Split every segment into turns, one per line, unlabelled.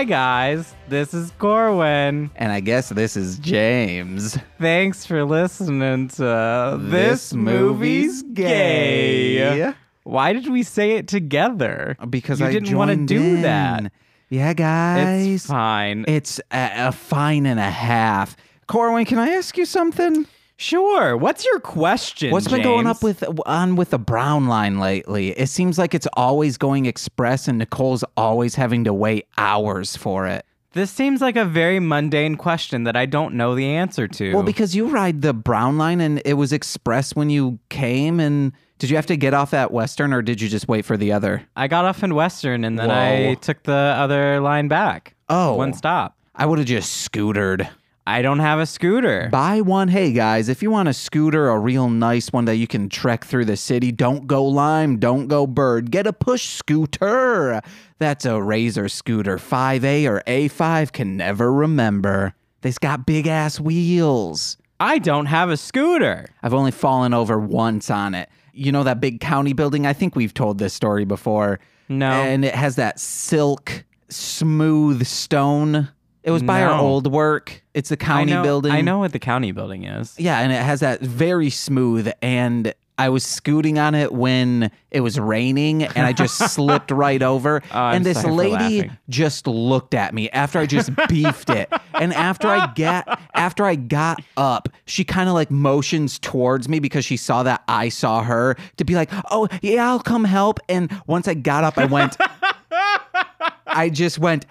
Hi, guys. This is Corwin.
And I guess this is James.
Thanks for listening to This, Movie's Gay. Why did we say it together?
Because
you
I
didn't want to do that.
Yeah, guys.
It's fine.
It's a, a fine and a half. Corwin, can I ask you something?
Sure. What's your question?
What's been going up with on with the brown line lately? It seems like it's always going express, and Nicole's always having to wait hours for it.
This seems like a very mundane question that I don't know the answer to.
Well, because you ride the brown line, and it was express when you came. And did you have to get off at Western, or did you just wait for the other?
I got off in Western and then
Whoa.
I took the other line back.
Oh,
One stop.
I would have just scootered.
I don't have a scooter.
Buy one. Hey guys, if you want a scooter, a real nice one that you can trek through the city, don't go Lime, don't go Bird. Get a push scooter. That's a Razor scooter. 5A or A5 can never remember. They's got big ass wheels.
I don't have a scooter.
I've only fallen over once on it. You know that big county building? I think we've told this story before.
No.
And it has that silk, smooth stone. It was by our
No.
old work. It's the
I
county
know,
building.
I know what the county building is.
Yeah, and it has that very smooth. And I was scooting on it when it was raining, and I just slipped right over.
Oh, I'm
and this
sorry for
lady
laughing.
just looked at me after I just beefed it. And after I got after I got up, she kind of like motions towards me because she saw that I saw her to be like, "Oh yeah, I'll come help." And once I got up, I went. I just went.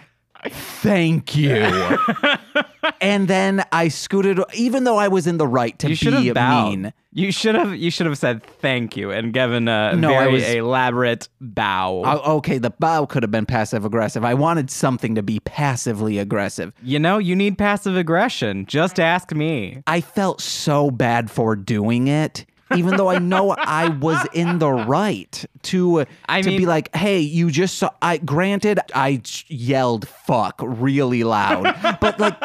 Thank you. and then I scooted, even though I was in the right to
You should
be
have bowed.
mean.
You should have. You should have said thank you and given a
No, I
very
was-
elaborate bow.
Oh, okay, the bow could have been passive aggressive. I wanted something to be passively aggressive.
you know, you need passive aggression. Just ask me.
I felt so bad for doing it, even though I know I was in the right to
I
to be like, "Hey, you just saw." I granted, I yelled "fuck" really loud, but like,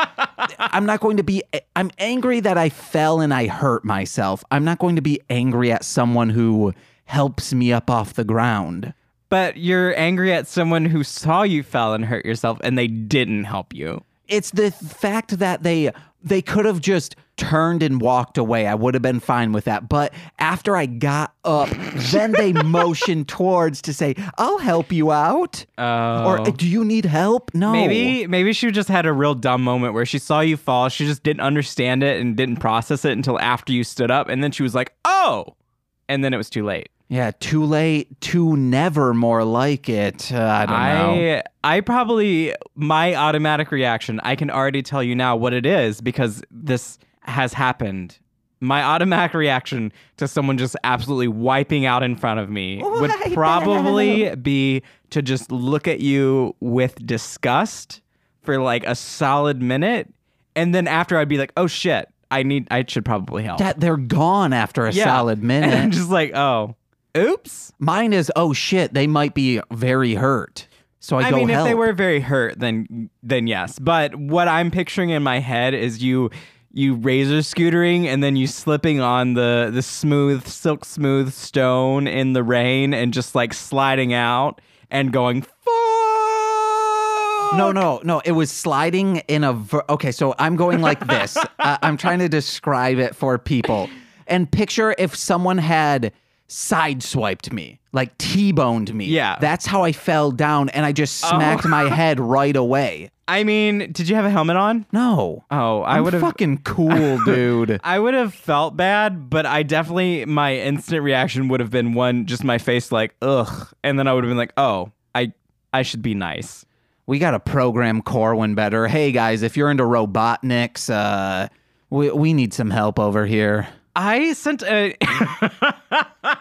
I'm not going to be. I'm angry that I fell and I hurt myself. I'm not going to be angry at someone who helps me up off the ground.
But you're angry at someone who saw you fell and hurt yourself and they didn't help you.
It's the fact that they they could have just turned and walked away. I would have been fine with that. But after I got up, then they motioned towards to say, "I'll help you out."
Oh.
Or do you need help? No.
Maybe maybe she just had a real dumb moment where she saw you fall, she just didn't understand it and didn't process it until after you stood up and then she was like, "Oh." And then it was too late.
Yeah, too late. Too never more like it. Uh, I don't know.
I I probably my automatic reaction, I can already tell you now what it is because this has happened. My automatic reaction to someone just absolutely wiping out in front of me would
Wipe
probably be to just look at you with disgust for like a solid minute and then after I'd be like, "Oh shit, I need I should probably help."
That they're gone after a
Yeah.
solid
And I'm just like, "Oh, oops."
Mine is, oh shit, they might be very hurt. So I,
I
go
mean,
help.
if they were very hurt, then then yes. But what I'm picturing in my head is you you razor scootering and then you slipping on the the smooth silk smooth stone in the rain and just like sliding out and going fuck.
No, no, no. It was sliding in a. Ver- okay, so I'm going like this. uh, I'm trying to describe it for people. And picture if someone had sideswiped me, like T-boned me.
Yeah.
That's how I fell down and I just smacked my head right away.
I mean, did you have a helmet on?
No.
Oh, I would have
fucking cool, dude.
I would have felt bad, but I definitely my instant reaction would have been one just my face like ugh, and then I would have been like, oh, I I should be nice.
we got to program Corwin better. Hey guys, if you're into robotniks, uh, we we need some help over here.
I sent a uh,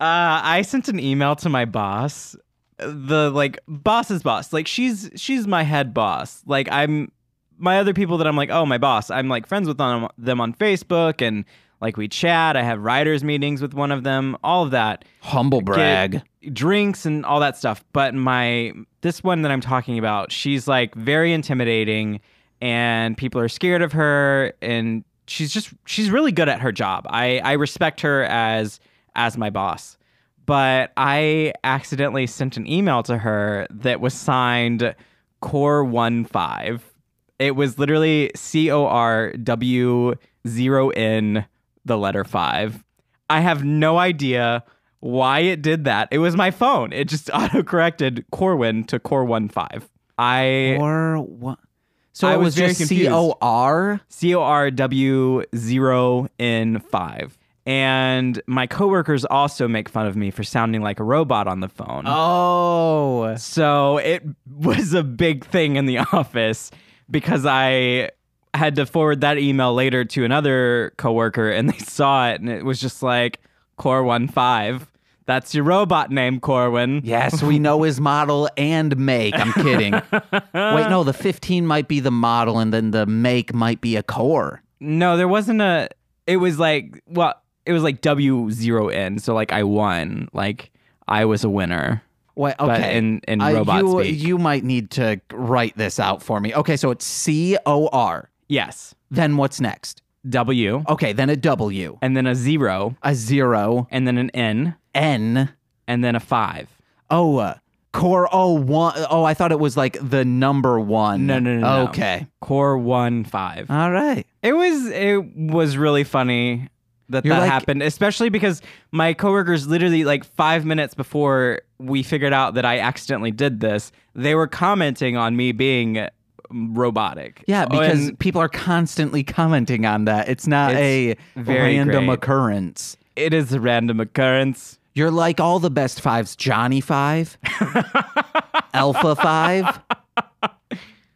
I sent an email to my boss. The like boss's boss. Like she's she's my head boss. Like I'm my other people that I'm like, "Oh, my boss." I'm like friends with them, them on Facebook and like we chat. I have writers meetings with one of them. All of that.
Humble brag.
Get drinks and all that stuff. But my this one that I'm talking about, she's like very intimidating and people are scared of her and she's just she's really good at her job. I I respect her as as my boss. But I accidentally sent an email to her that was signed Core One Five. It was literally C O R W zero N the letter five. I have no idea why it did that. It was my phone. It just autocorrected Corwin to Core One Five. I
Or what? So
I
it
was
was just. C O R.
C O R W zero N five. And my coworkers also make fun of me for sounding like a robot on the phone.
Oh.
So it was a big thing in the office because I had to forward that email later to another coworker and they saw it and it was just like Core One Five. That's your robot name, Corwin.
Yes, we know his model and make. I'm kidding. Wait, no, the 15 might be the model and then the make might be a core.
No, there wasn't a. It was like well, it was like W zero N. So like I won. Like I was a winner.
Wait,
But
okay.
in in
Uh,
robot
you,
speak.
you might need to write this out for me. Okay, so it's C O R.
yes.
Then what's next?
W
Okay, then a W,
and then a zero
a zero,
and then an N
N.
and then a five.
Oh, uh, core. Oh, one. Oh, I thought it was like the number one.
No, no, no, no.
Okay.
Core one five.
All right.
It was it was really funny that
You're
that
like-
happened, especially because my coworkers literally like five minutes before we figured out that I accidentally did this, they were commenting on me being robotic.
Yeah, because
And
people are constantly commenting on that. It's not
It's
a
very
random
great.
occurrence.
it is a random occurrence.
You're like all the best fives Johnny Five, Alpha Five.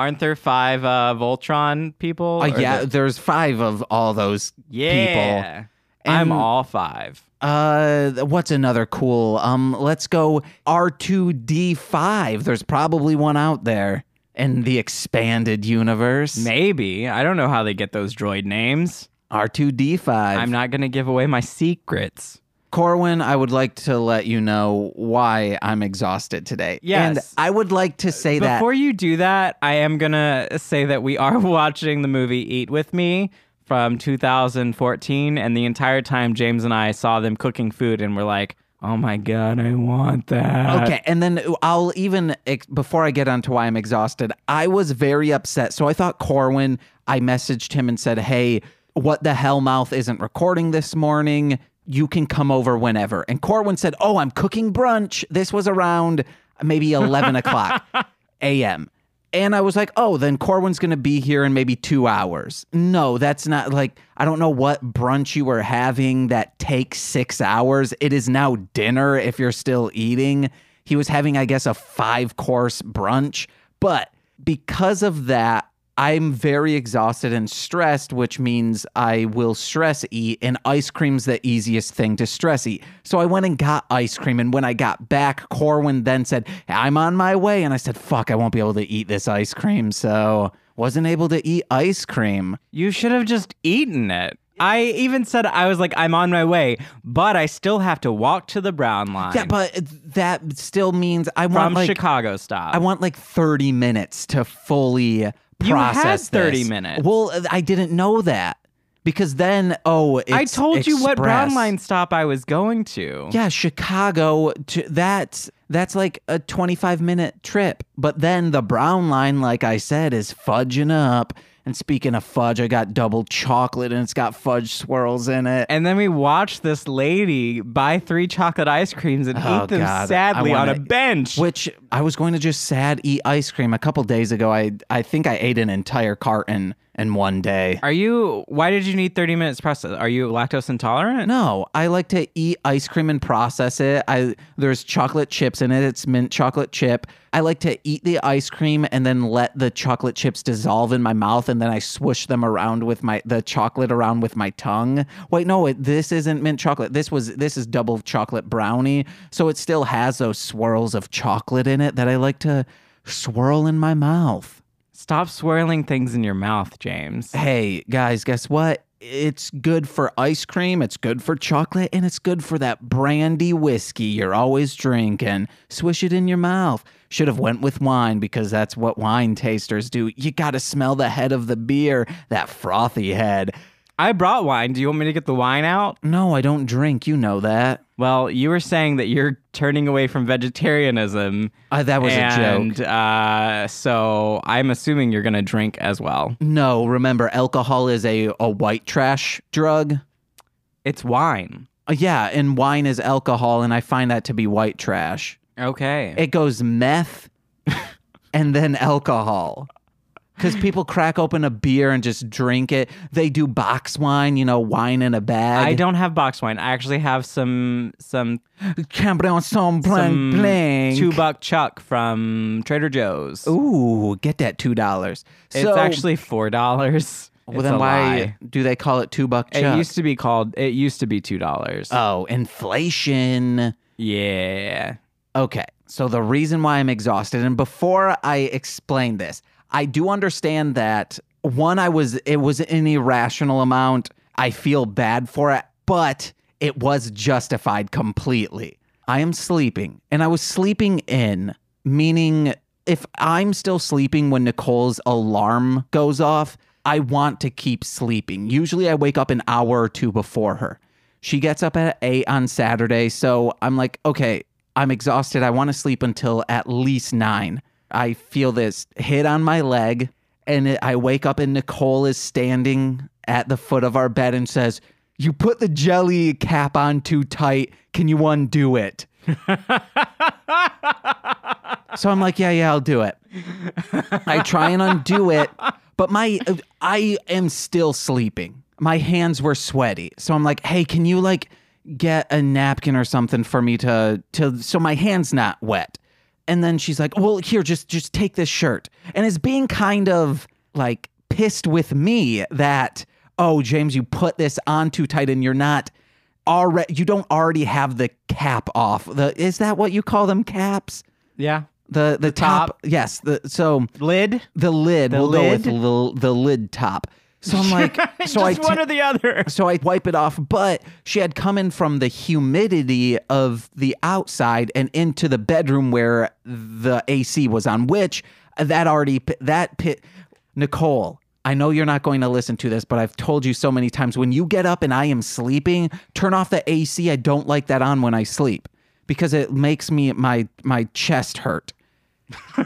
Aren't there five uh, Voltron people?
Uh, yeah,
the-
there's five of all those people.
yeah. I'm all five.
Uh, what's another cool? Um, let's go R2D5. There's probably one out there in the expanded universe.
Maybe I don't know how they get those droid names.
R2D5.
I'm not gonna give away my secrets.
Corwin, I would like to let you know why I'm exhausted today.
Yes.
And I would like to say that
Before you do that, I am gonna say that we are watching the movie Eat with Me from 2014, and the entire time James and I saw them cooking food, and we're like, "Oh my god, I want that."
Okay, and then I'll even before I get onto why I'm exhausted, I was very upset. So I thought Corwin, I messaged him and said, "Hey, what the hell mouth isn't recording this morning? You can come over whenever." And Corwin said, "Oh, I'm cooking brunch." This was around maybe 11 o'clock a.m. And I was like, oh, then Corwin's going to be here in maybe two hours. No, that's not like, I don't know what brunch you were having that takes six hours. It is now dinner if you're still eating. He was having, I guess, a five course brunch. But because of that, I'm very exhausted and stressed, which means I will stress eat, and ice cream's the easiest thing to stress eat. So I went and got ice cream, and when I got back, Corwin then said, I'm on my way. And I said, fuck, I won't be able to eat this ice cream. So wasn't able to eat ice cream.
You should have just eaten it. I even said I was like, "I'm on my way," but I still have to walk to the Brown Line.
Yeah, but that still means I
from
want like
Chicago stop.
I want like 30 minutes to fully
had
process
30
this.
minutes.
Well, I didn't know that because then oh, it's
I told you what Brown. Line stop I was going to.
Yeah, Chicago to that's that's like a 25 minute trip. But then the brown line like I said is fudging up. And speaking of fudge, I got double chocolate and it's got fudge swirls in it.
And then we watched this lady buy three chocolate ice creams and
Oh,
eat them
God.
sadly on a
wanna-
bench.
Which I was going to just sad eat ice cream a couple days ago. I I think I ate an entire carton in one day.
Are you? Why did you need thirty minutes process? Are you lactose intolerant?
No, I like to eat ice cream and process it. I there's chocolate chips in it. It's mint chocolate chip. I like to eat the ice cream and then let the chocolate chips dissolve in my mouth and then I swoosh them around with my the chocolate around with my tongue. Wait, no, it, this isn't mint chocolate. This was this is double chocolate brownie. So it still has those swirls of chocolate in it that I like to swirl in my mouth.
Stop swirling things in your mouth, James.
Hey, guys, guess what? It's good for ice cream, it's good for chocolate, and it's good for that brandy whiskey you're always drinking. Swish it in your mouth. Should have went with wine because that's what wine tasters do. You got to smell the head of the beer, that frothy head.
I brought wine. Do you want me to get the wine out?
No, I don't drink. You know that.
Well, you were saying that you're turning away from vegetarianism.
Uh, that was a
and,
joke.
uh, so I'm assuming you're going to drink as well.
No, remember, alcohol is a, a white trash drug.
It's wine.
Uh, yeah, and wine is alcohol, and I find that to be white trash.
Okay.
It goes meth and then alcohol. Because people crack open a beer and just drink it. They do box wine, you know, wine in a bag.
I don't have box wine. I actually have some some
Cabernet Sauvignon
some
Blanc Blanc.
two buck chuck from Trader Joe's.
Ooh, get that two dollars.
it's actually four dollars.
well. Then why do they call it two buck chuck?
It used to be called. It used to be two dollars.
oh, inflation.
yeah.
Okay, so the reason why I'm exhausted, and before I explain this, I do understand that one, I was it was an irrational amount. I feel bad for it, but it was justified completely. I am sleeping, and I was sleeping in, meaning if I'm still sleeping when Nicole's alarm goes off, I want to keep sleeping. Usually I wake up an hour or two before her. She gets up at 8 on Saturday, so I'm like, okay, I'm exhausted. I want to sleep until at least 9. I feel this hit on my leg, and it, I wake up, and Nicole is standing at the foot of our bed and says, You put the jelly cap on too tight. Can you undo it? so I'm like, Yeah, yeah, I'll do it. I try and undo it, but my I am still sleeping. My hands were sweaty. So I'm like, "Hey, can you like get a napkin or something for me to to so my hands not wet?" And then she's like, "Well, here, just just take this shirt." And is being kind of like pissed with me that, "Oh, James, you put this on too tight and you're not already you don't already have the cap off." The is that what you call them caps?
Yeah.
The the, top,
top.
yes. The so
Lid.
the lid.
The
we'll go with
lid?
the, the lid top. So I'm like, so I
Just one or the other.
so I wipe it off, but she had come in from the humidity of the outside and into the bedroom where the AC was on, which that already that pit Nicole. I know you're not going to listen to this, but I've told you so many times when you get up and I am sleeping, turn off the AC. I don't like that on when I sleep because it makes me my my chest hurt.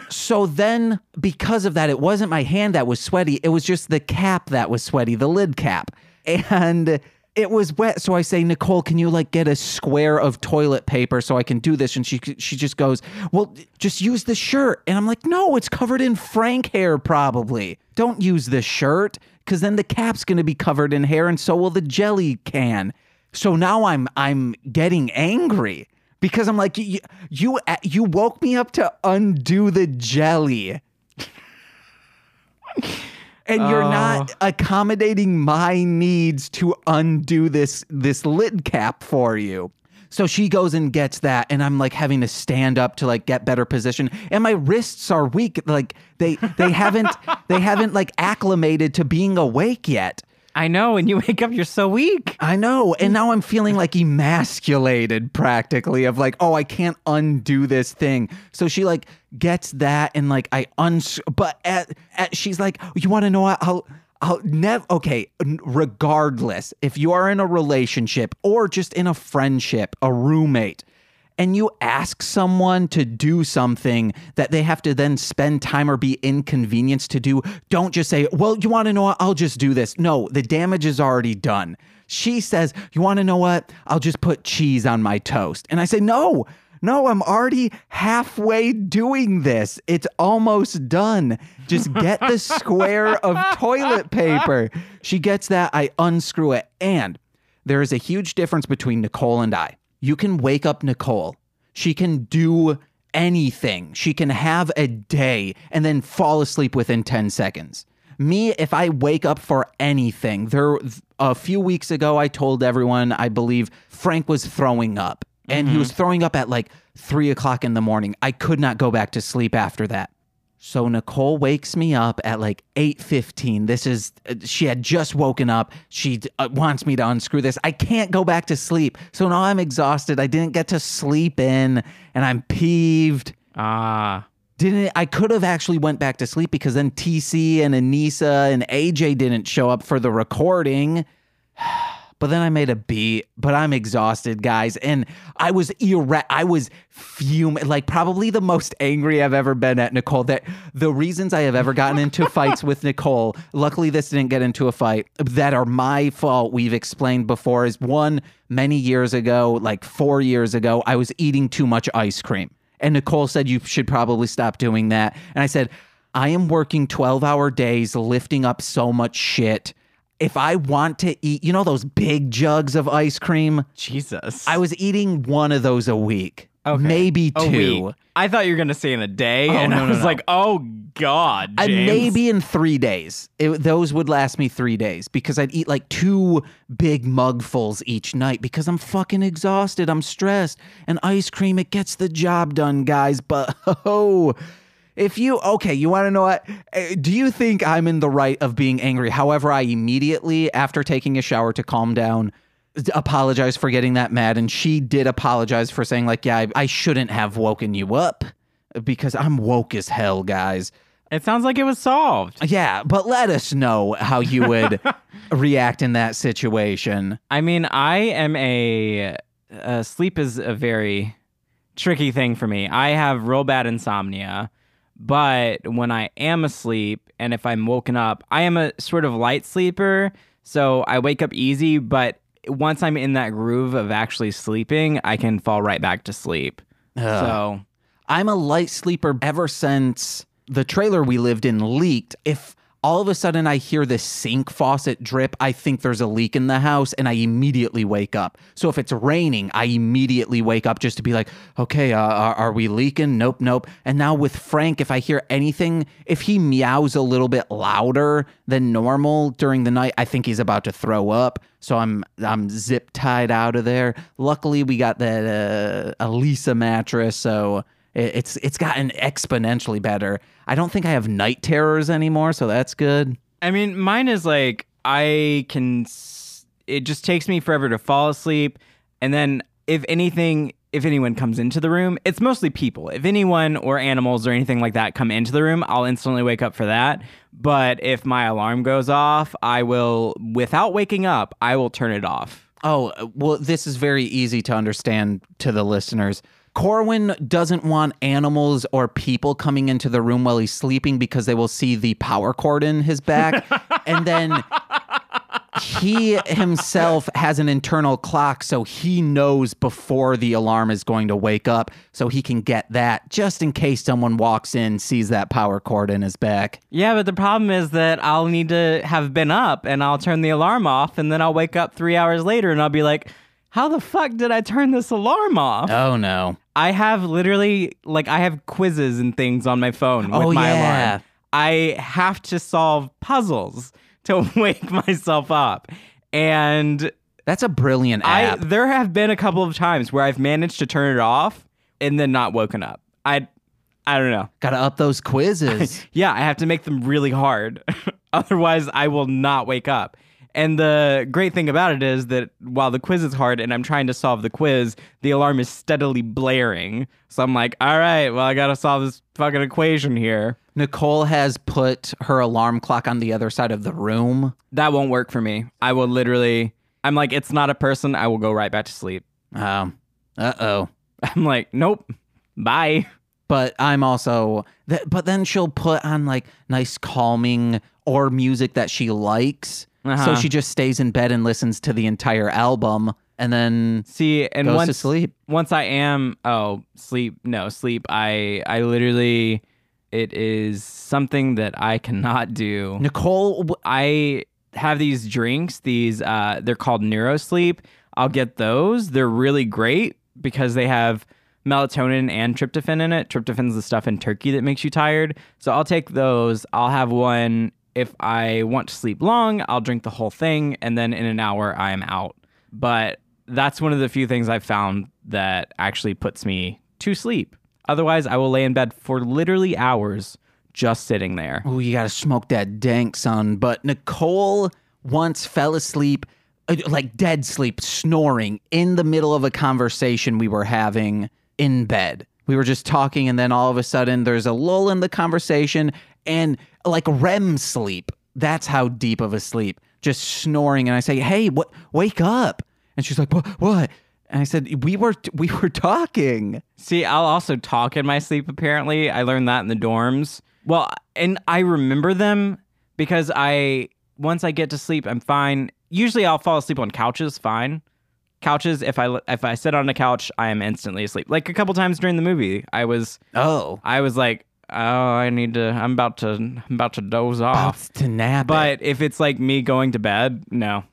So then, because of that, it wasn't my hand that was sweaty. It was just the cap that was sweaty, the lid cap. And it was wet. So I say, Nicole, can you like get a square of toilet paper so I can do this? And she she just goes, Well, just use the shirt. And I'm like, No, it's covered in Frank hair, probably. Don't use the shirt, because then the cap's gonna be covered in hair, and so will the jelly can. So now I'm I'm getting angry because I'm like you you you woke me up to undo the jelly. And you're not oh. accommodating my needs to undo this this lid cap for you. So she goes and gets that and I'm like having to stand up to like get better position and my wrists are weak like they they haven't they haven't like acclimated to being awake yet.
I know. When you wake up, you're so weak.
I know. And now I'm feeling like emasculated practically of like, oh, I can't undo this thing. So she like gets that and like I uns but at, at she's like, you want to know what? I'll I'll never okay, regardless if you are in a relationship or just in a friendship, a roommate, and you ask someone to do something that they have to then spend time or be inconvenienced to do, don't just say, Well, you want to know what? I'll just do this. No, the damage is already done. She says, You want to know what? I'll just put cheese on my toast. And I say, No, no, I'm already halfway doing this. It's almost done. Just get the square of toilet paper. She gets that. I unscrew it. And there is a huge difference between Nicole and I. You can wake up Nicole. She can do anything. She can have a day and then fall asleep within 10 seconds. Me, if I wake up for anything, there a few weeks ago I told everyone I believe Frank was throwing up. And he mm-hmm. was throwing up at like three o'clock in the morning. I could not go back to sleep after that. So Nicole wakes me up at like 8:15. This is uh, she had just woken up. She uh, wants me to unscrew this. I can't go back to sleep. So now I'm exhausted. I didn't get to sleep in and I'm peeved.
Ah.
Didn't I could have actually went back to sleep because then TC and Anissa and AJ didn't show up for the recording. But then I made a beat, but I'm exhausted, guys. And I was erect. I was fuming, like probably the most angry I've ever been at Nicole. That the reasons I have ever gotten into fights with Nicole, luckily this didn't get into a fight, that are my fault, we've explained before, is one, many years ago, like four years ago, I was eating too much ice cream. And Nicole said, You should probably stop doing that. And I said, I am working 12 hour days, lifting up so much shit if I want to eat, you know, those big jugs of ice cream,
Jesus.
I was eating one of those a week,
Okay.
maybe two.
I thought you were gonna say in a day,
Oh,
and
no,
I was
no.
like, "Oh God,
and
James.
maybe in three days. It, those would last me three days because I'd eat like two big mugfuls each night because I'm fucking exhausted. I'm stressed. And ice cream, it gets the job done, guys. But oh, if you, okay, you want to know what? Uh, Do you think I'm in the right of being angry? However, I immediately, after taking a shower to calm down, apologized for getting that mad. And she did apologize for saying, like, yeah, I, I shouldn't have woken you up because I'm woke as hell, guys.
It sounds like it was solved.
Yeah, but let us know how you would react in that situation.
I mean, I am a uh, sleep is a very tricky thing for me. I have real bad insomnia, but when I am asleep and if I'm woken up, I am a sort of light sleeper, so I wake up easy, but once I'm in that groove of actually sleeping, I can fall right back to sleep. So,
I'm a light sleeper ever since the trailer we lived in leaked. If all of a sudden I hear the sink faucet drip, I think there's a leak in the house and I immediately wake up. So if it's raining, I immediately wake up just to be like, okay, uh, are, are we leaking? Nope, nope. And now with Frank, if I hear anything, if he meows a little bit louder than normal during the night, I think he's about to throw up. So I'm I'm zip tied out of there. Luckily, we got that uh, Leesa mattress, so it's it's gotten exponentially better. I don't think I have night terrors anymore, so that's good.
I mean, mine is like I can. It just takes me forever to fall asleep, and then if anything, if anyone comes into the room, it's mostly people. If anyone or animals or anything like that come into the room, I'll instantly wake up for that. But if my alarm goes off, I will, without waking up, I will turn it off.
Oh, well, this is very easy to understand to the listeners. Corwin doesn't want animals or people coming into the room while he's sleeping because they will see the power cord in his back. and then he himself has an internal clock, so he knows before the alarm is going to wake up, so he can get that just in case someone walks in, sees that power cord in his back.
Yeah, but the problem is that I'll need to have been up and I'll turn the alarm off and then I'll wake up three hours later and I'll be like, how the fuck did I turn this alarm off?
Oh no.
I have literally like I have quizzes and things on my phone with
Oh,
my
yeah.
alarm. I have to solve puzzles to wake myself up. And
That's a brilliant
I
app.
there have been a couple of times where I've managed to turn it off and then not woken up. I I don't know.
Gotta up those quizzes.
Yeah, I have to make them really hard. Otherwise, I will not wake up. And the great thing about it is that while the quiz is hard and I'm trying to solve the quiz, the alarm is steadily blaring. So I'm like, all right, well, I got to solve this fucking equation here.
Nicole has put her alarm clock on the other side of the room.
That won't work for me. I will literally, I'm like, it's not a person. I will go right back to sleep.
Um, uh oh.
I'm like, nope, bye.
But I'm also, th- but then she'll put on like nice calming or music that she likes. So
Uh-huh.
she just stays in bed and listens to the entire album and then
See, and
goes
once
to sleep.
once I am oh sleep no sleep I I literally it is something that I cannot do.
Nicole,
I have these drinks these uh they're called neurosleep. I'll get those. They're really great because they have melatonin and tryptophan in it. Tryptophan's the stuff in turkey that makes you tired. So I'll take those. I'll have one if I want to sleep long, I'll drink the whole thing and then in an hour I am out. But that's one of the few things I've found that actually puts me to sleep. Otherwise, I will lay in bed for literally hours just sitting there.
oh, you gotta smoke that dank, son. But Nicole once fell asleep, uh, like dead sleep, snoring in the middle of a conversation we were having in bed. We were just talking, and then all of a sudden there's a lull in the conversation and like REM sleep. That's how deep of a sleep. just snoring. And I say, "Hey, what? Wake up!" And she's like, "What? What?" And I said, "We were we were talking."
See, I'll also talk in my sleep, apparently. I learned that in the dorms. Well, and I remember them because I, once I get to sleep, I'm fine. Usually I'll fall asleep on couches, fine. Couches, if I if I sit on a couch, I am instantly asleep. Like a couple times during the movie, I was
Oh,
I was like, oh, I need to. I'm about to. I'm about to doze off.
About to nap. it.
But if it's like me going to bed, no.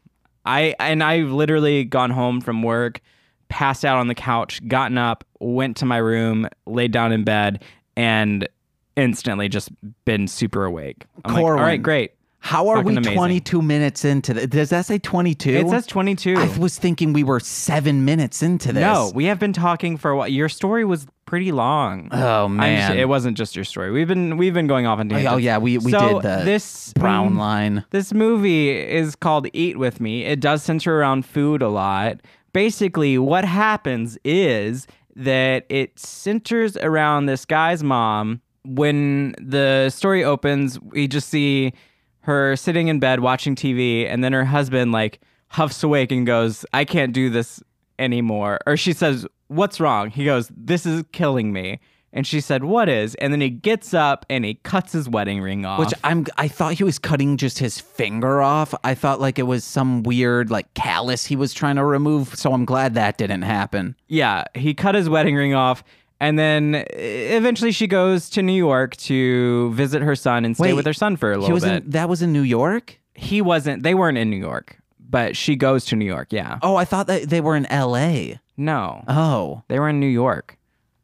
I and I've literally gone home from work, passed out on the couch, gotten up, went to my room, laid down in bed, and instantly just been super awake. I'm like, all
Corwin,
right, great.
how are we
fucking amazing.
22 minutes into this? Does that say 22?
It says 22.
I was thinking we were seven minutes into this.
no, we have been talking for a while. Your story was pretty long.
Oh man.
just- it wasn't just your story. We've been we've been going off on tangents.
oh yeah, we we
so
did the
this
brown line.
This movie is called Eat With Me. It does center around food a lot. Basically, what happens is that it centers around this guy's mom. When the story opens, we just see her sitting in bed watching TV, and then her husband like huffs awake and goes, I can't do this anymore. Or she says, What's wrong? He goes, This is killing me. And she said, What is? And then he gets up and he cuts his wedding ring off.
Which I'm I thought he was cutting just his finger off. I thought like it was some weird like callus he was trying to remove. So I'm glad that didn't happen.
yeah, he cut his wedding ring off. And then eventually she goes to New York to visit her son and stay
Wait,
with her son for a little bit.
in that was in New York?
he wasn't, they weren't in New York, but she goes to New York. Yeah.
Oh, I thought that they were in LA.
No,
Oh.
they were in New York,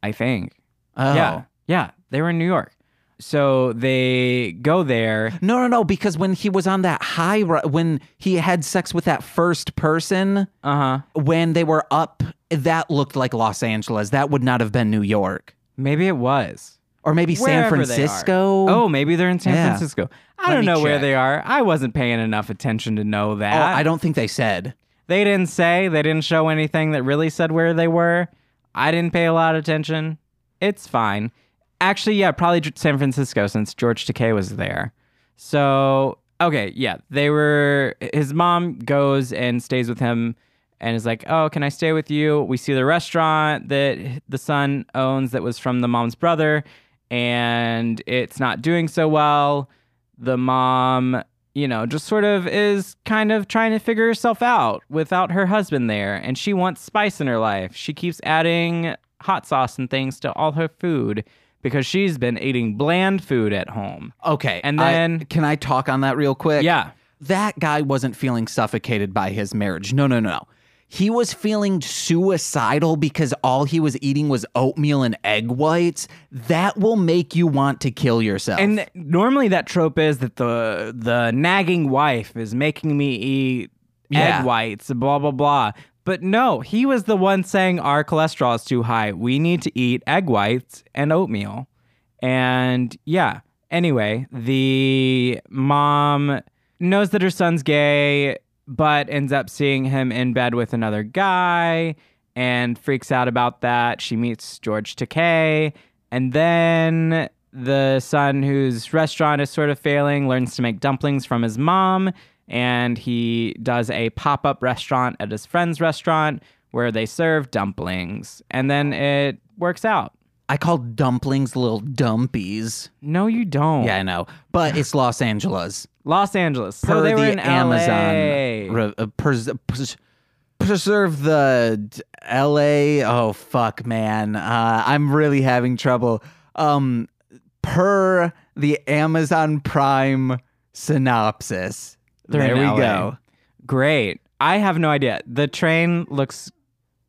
I think.
Oh.
Yeah. Yeah. They were in New York. So they go there.
No, no, no. Because when he was on that high, ri- when he had sex with that first person,
Uh huh.
when they were up, that looked like Los Angeles. That would not have been New York,
Maybe it was.
Or maybe San
Wherever they are.
Francisco.
Oh, maybe they're in San
Yeah.
Francisco. I
Let
don't
me
know where
check.
they are. I wasn't paying enough attention to know
Oh,
that.
I don't think they said.
They didn't say. They didn't show anything that really said where they were. I didn't pay a lot of attention. It's fine. Actually, yeah, probably J- San Francisco since George Takei was there. So, okay, yeah, they were. His mom goes and stays with him and is like, Oh, can I stay with you? We see the restaurant that the son owns that was from the mom's brother, and it's not doing so well. The mom you know, just sort of is kind of trying to figure herself out without her husband there. And she wants spice in her life. She keeps adding hot sauce and things to all her food because she's been eating bland food at home.
Okay,
And
I-
then-
can I talk on that real quick?
Yeah.
that guy wasn't feeling suffocated by his marriage. No, no, no, no. He was feeling suicidal because all he was eating was oatmeal and egg whites. That will make you want to kill yourself.
And normally that trope is that the the nagging wife is making me eat
Yeah.
egg whites, blah blah blah. But no, he was the one saying our cholesterol is too high. We need to eat egg whites and oatmeal. And yeah. Anyway, the mom knows that her son's gay, but ends up seeing him in bed with another guy and freaks out about that. She meets George Takei, and then the son, whose restaurant is sort of failing, learns to make dumplings from his mom, and he does a pop up restaurant at his friend's restaurant where they serve dumplings, and then it works out.
I call dumplings little dumpies.
No, you don't.
Yeah, I know. But it's Los Angeles.
Los Angeles.
Per
so they
the
were in
Amazon.
LA.
re- uh, pres- pres- preserve the LA. Oh, fuck, man. Uh, I'm really having trouble. Um, per the Amazon Prime synopsis.
They're
there we
LA.
go.
Great. I have no idea. The train looks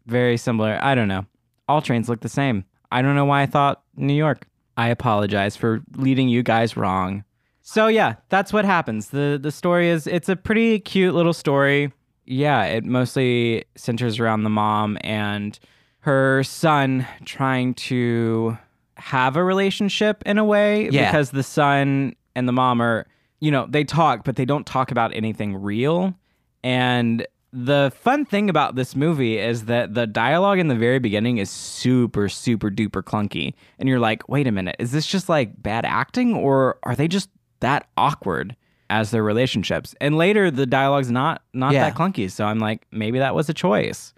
very similar. I don't know. All trains look the same. I don't know why I thought New York. I apologize for leading you guys wrong. So yeah, that's what happens. The the story is it's a pretty cute little story. Yeah, it mostly centers around the mom and her son trying to have a relationship in a way
Yeah.
because the son and the mom are, you know, they talk but they don't talk about anything real. And the fun thing about this movie is that the dialogue in the very beginning is super, super duper clunky. And you're like, wait a minute, is this just like bad acting or are they just that awkward? as their relationships. And later the dialogue's not not
Yeah.
that clunky. So I'm like, maybe that was a choice.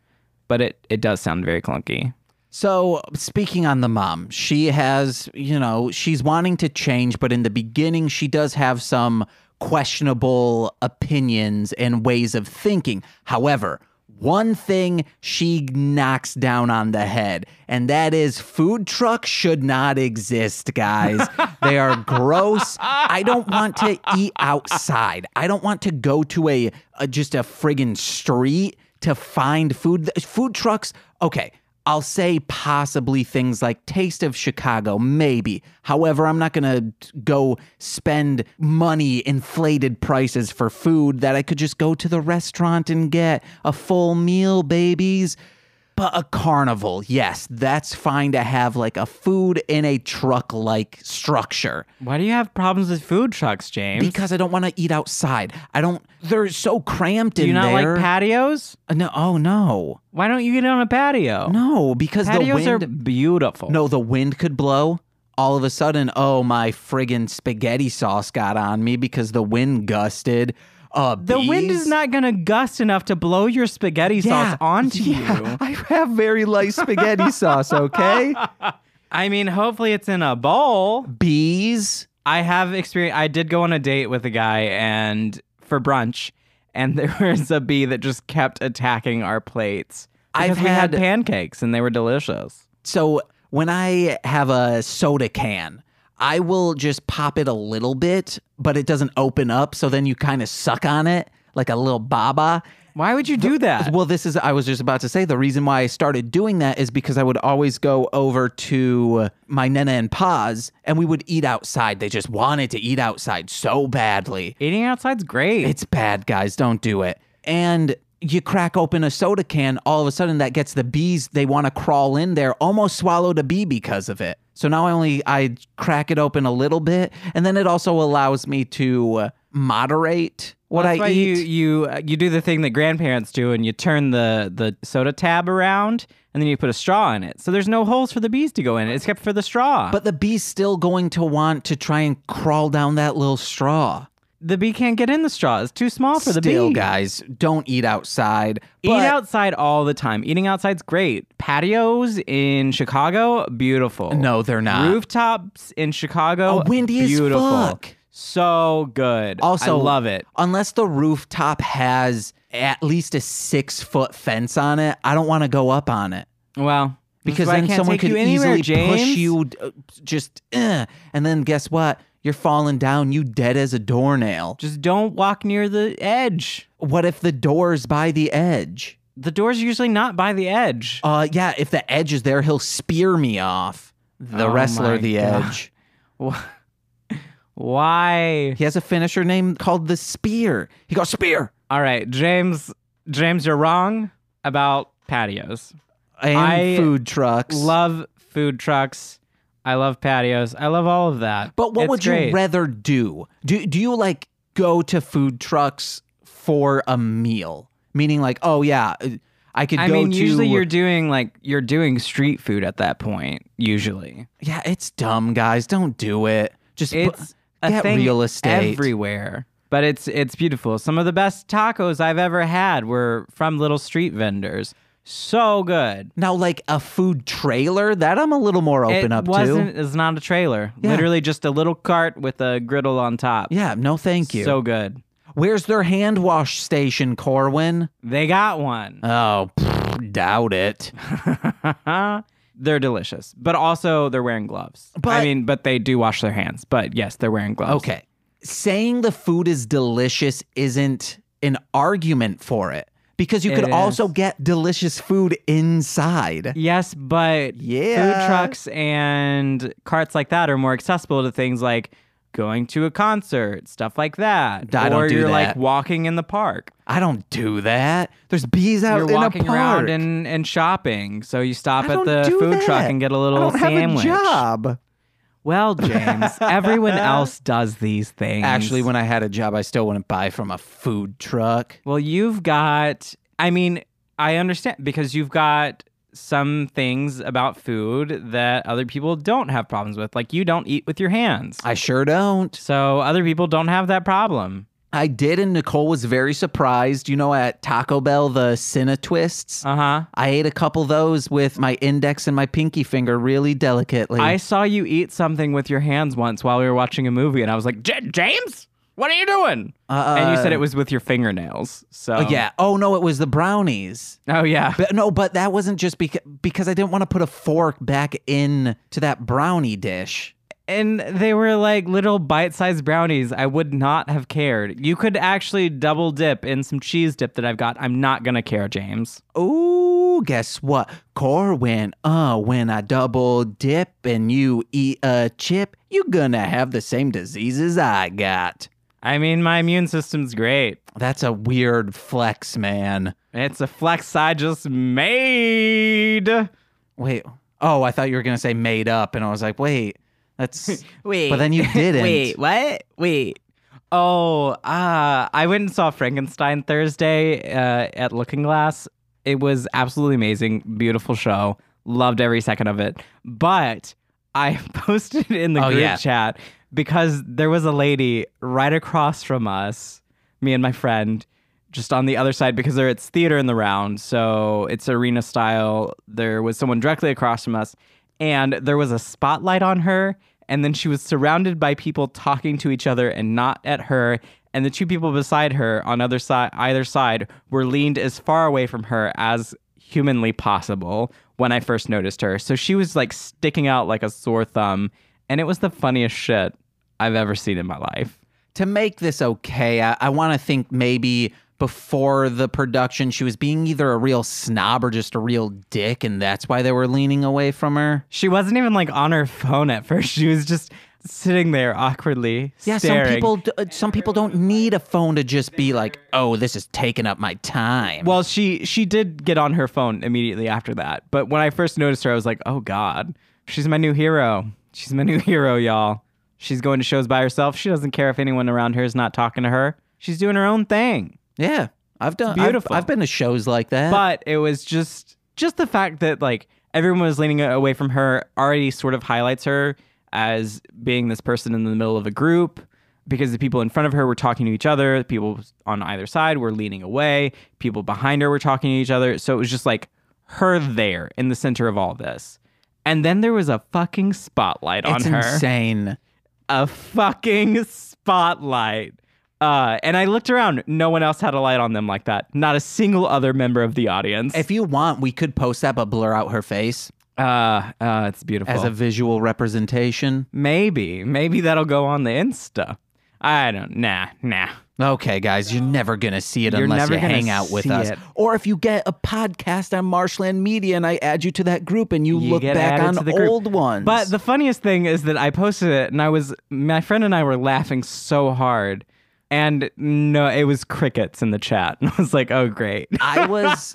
But it it does sound very clunky.
So, speaking on the mom, she has, you know, she's wanting to change, but in the beginning, she does have some questionable opinions and ways of thinking. However, one thing she knocks down on the head, and that is food trucks should not exist, guys. they are gross. I don't want to eat outside. I don't want to go to a, a just a friggin' street to find food. Food trucks, okay. I'll say possibly things like Taste of Chicago, maybe. However, I'm not going to go spend money, inflated prices for food that I could just go to the restaurant and get a full meal, babies. But a carnival, yes, that's fine to have like a food in a truck like structure
Why do you have problems with food trucks, James?
because I don't want to eat outside. I don't, they're so cramped
do
in there.
Do you not like patios?
Uh, no, oh no.
Why don't you get on a patio?
No, because the wind.
are beautiful.
No, the wind could blow. All of a sudden, oh, my friggin' spaghetti sauce got on me because the wind gusted. Uh,
the wind is not gonna gust enough to blow your spaghetti sauce onto
yeah,
you.
I have very light spaghetti sauce, okay?
I mean, hopefully it's in a bowl.
Bees.
I have experience. I did go on a date with a guy and for brunch, and there was a bee that just kept attacking our plates.
I've
had
had-
pancakes and they were delicious.
So when I have a soda can, I will just pop it a little bit, but it doesn't open up. So then you kind of suck on it like a little baba.
Why would you do that?
Well, this is, I was just about to say, the reason why I started doing that is because I would always go over to my Nana and Pa's and we would eat outside. They just wanted to eat outside so badly.
Eating outside's great.
It's bad, guys. Don't do it. And you crack open a soda can, all of a sudden that gets the bees. They want to crawl in there, almost swallowed a bee because of it. So now I only I crack it open a little bit, and then it also allows me to uh, moderate what
That's
I eat.
you you you do the thing that grandparents do, and you turn the the soda tab around, and then you put a straw in it. So there's no holes for the bees to go in, except for the straw.
But the bee's still going to want to try and crawl down that little straw.
The bee can't get in the straw; it's too small for the bee.
Still,
bee.
guys, don't eat outside.
Eat
But-
outside all the time. Eating outside's great. Patios in Chicago, beautiful.
No, they're not.
Rooftops in Chicago,
Oh, windy as
beautiful.
fuck.
So good.
Also,
I love it.
Unless the rooftop has at least a six foot fence on it, I don't want to go up on it
Well,
because
why I
then
can't
someone
take
could
you anywhere,
easily
James.
push you, uh, just, uh, and then guess what? You're falling down. You dead as a doornail.
Just don't walk near the edge.
What if the door's by the edge?
The door's usually not by the edge.
Uh, yeah. If the edge is there, he'll spear me off. The
Oh
wrestler, the
God.
edge.
Why?
He has a finisher name called the Spear. He goes Spear
All right, James. James, you're wrong about patios.
and
I
food trucks.
Love food trucks. I love patios. I love all of that.
But what
It's
would
great.
you rather do? Do do you like go to food trucks for a meal? Meaning like, oh yeah, I could
I
go
mean,
to
usually you're doing like you're doing street food at that point. Usually,
Yeah, it's dumb, guys. Don't do it. Just bu-
it's a
get
thing
real estate.
everywhere. But it's it's beautiful. Some of the best tacos I've ever had were from little street vendors. So good.
now like a food trailer, that I'm a little more open
it
up
wasn't.
to.
It's not a trailer.
Yeah.
Literally just a little cart with a griddle on top.
Yeah, no thank you.
So good.
Where's their hand wash station, Corwin?
They got one.
Oh, pfft, doubt it.
they're delicious, but also they're wearing gloves. I mean, but they do wash their hands. But yes, they're wearing gloves.
Okay. Saying the food is delicious isn't an argument for it because you
It
could also
is.
get delicious food inside.
Yes, but
Yeah.
food trucks and carts like that are more accessible to things like going to a concert, stuff like that.
I
or you're like walking in the park.
I don't do that. There's bees out
You're
in
walking
a park.
around and, and shopping. So you stop
I
at the food truck and get a little
don't
sandwich.
have a job.
Well, James, everyone else does these things.
Actually, when I had a job, I still wouldn't buy from a food truck.
Well, you've got, I mean, I understand because you've got some things about food that other people don't have problems with. Like you don't eat with your hands.
I sure don't.
So other people don't have that problem.
I did, and Nicole was very surprised. You know, at Taco Bell, the Cinna Twists.
Uh huh.
I ate a couple of those with my index and my pinky finger really delicately.
I saw you eat something with your hands once while we were watching a movie, and I was like, "J- James, what are you doing?
Uh,
and you said it was with your fingernails. So
Oh, yeah. Oh no, it was the brownies.
Oh yeah.
But no, but that wasn't just because because I didn't want to put a fork back in to that brownie dish.
And they were like little bite-sized brownies. I would not have cared. You could actually double dip in some cheese dip that I've got. I'm not gonna care, James.
Ooh, guess what? Corwin, uh, when I double dip and you eat a chip, you gonna have the same diseases I got.
I mean, my immune system's great.
That's a weird flex, man.
It's a flex I just made.
Wait. Oh, I thought you were gonna say made up, and I was like, wait, that's
Wait.
But then you didn't.
Wait, what? Wait. Oh, uh, I went and saw Frankenstein Thursday uh, at Looking Glass. It was absolutely amazing. Beautiful show. Loved every second of it. But I posted in the
Oh,
group
yeah.
chat because there was a lady right across from us, me and my friend, just on the other side because there it's theater in the round, so it's arena style. There was someone directly across from us, and there was a spotlight on her, and then she was surrounded by people talking to each other and not at her. And the two people beside her on other side, either side, were leaned as far away from her as humanly possible when I first noticed her. So she was like sticking out like a sore thumb, and it was the funniest shit I've ever seen in my life.
to make this okay, I, I want to think maybe before the production, she was being either a real snob or just a real dick, and that's why they were leaning away from her.
She wasn't even like on her phone at first. She was just sitting there awkwardly.
Yeah,
staring.
some people uh, some people don't need a phone to just be like, "Oh, this is taking up my time."
Well, she she did get on her phone immediately after that. But when I first noticed her, I was like, "Oh God, she's my new hero. She's my new hero, y'all. She's going to shows by herself. She doesn't care if anyone around her is not talking to her. She's doing her own thing."
Yeah, I've done. I've- I've, been to shows like that.
But it was just just the fact that like everyone was leaning away from her already sort of highlights her as being this person in the middle of a group because the people in front of her were talking to each other, people on either side were leaning away, people behind her were talking to each other. So it was just like her there in the center of all this. And then there was a fucking spotlight on
it's
her
insane.
a fucking spotlight. Uh, and I looked around. No one else had a light on them like that. Not a single other member of the audience.
If you want, we could post that, but blur out her face
uh, uh, it's beautiful.
as a visual representation.
maybe, maybe that'll go on the Insta. I don't. Nah, nah.
Okay, guys, you're never gonna see it
You're
unless
never
you
gonna
hang out with
see
us,
it.
or if you get a podcast on Marshland Media and I add you to that group and you,
You
look
get
back
added
on
to the group.
old ones.
But the funniest thing is that I posted it, and I was my friend and I were laughing so hard, and no, it was crickets in the chat. And I was like, oh great.
I was,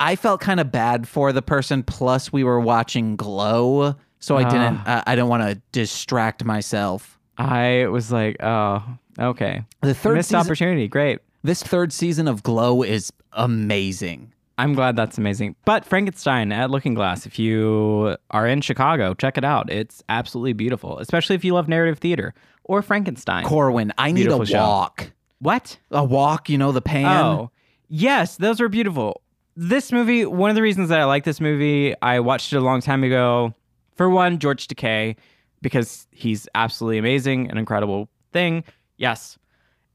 I felt kind of bad for the person. Plus, we were watching Glow, so I didn't.
Ah.
Uh, I don't want to distract myself.
I was like, oh, okay.
The third
Missed
season,
opportunity. Great.
this third season of Glow is amazing.
I'm glad that's amazing. But Frankenstein at Looking Glass, if you are in Chicago, check it out. It's absolutely beautiful, especially if you love narrative theater or Frankenstein.
Corwin, I need
Beautiful
a
show.
walk.
what?
A walk, you know, the pan.
Oh, yes, those were beautiful. This movie, one of the reasons that I like this movie, I watched it a long time ago. For one, George Takei, because he's absolutely amazing, an incredible thing. Yes.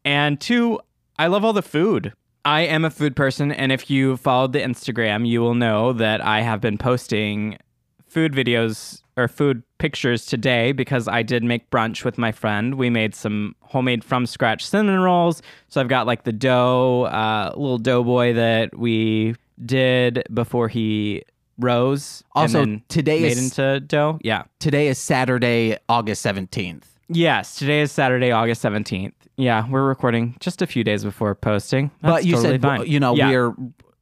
And two, I love all the food. I am a food person, and if you followed the Instagram, you will know that I have been posting food videos or food pictures today because I did make brunch with my friend. We made some homemade from scratch cinnamon rolls. So I've got like the dough, uh, little doughboy that we did before he rose.
Also, today
made
is-
into dough. Yeah.
Today is Saturday, August seventeenth.
Yes. Today is Saturday, August seventeenth. Yeah, we're recording just a few days before posting. That's
But you
totally
said,
fine.
you know,
yeah.
we're.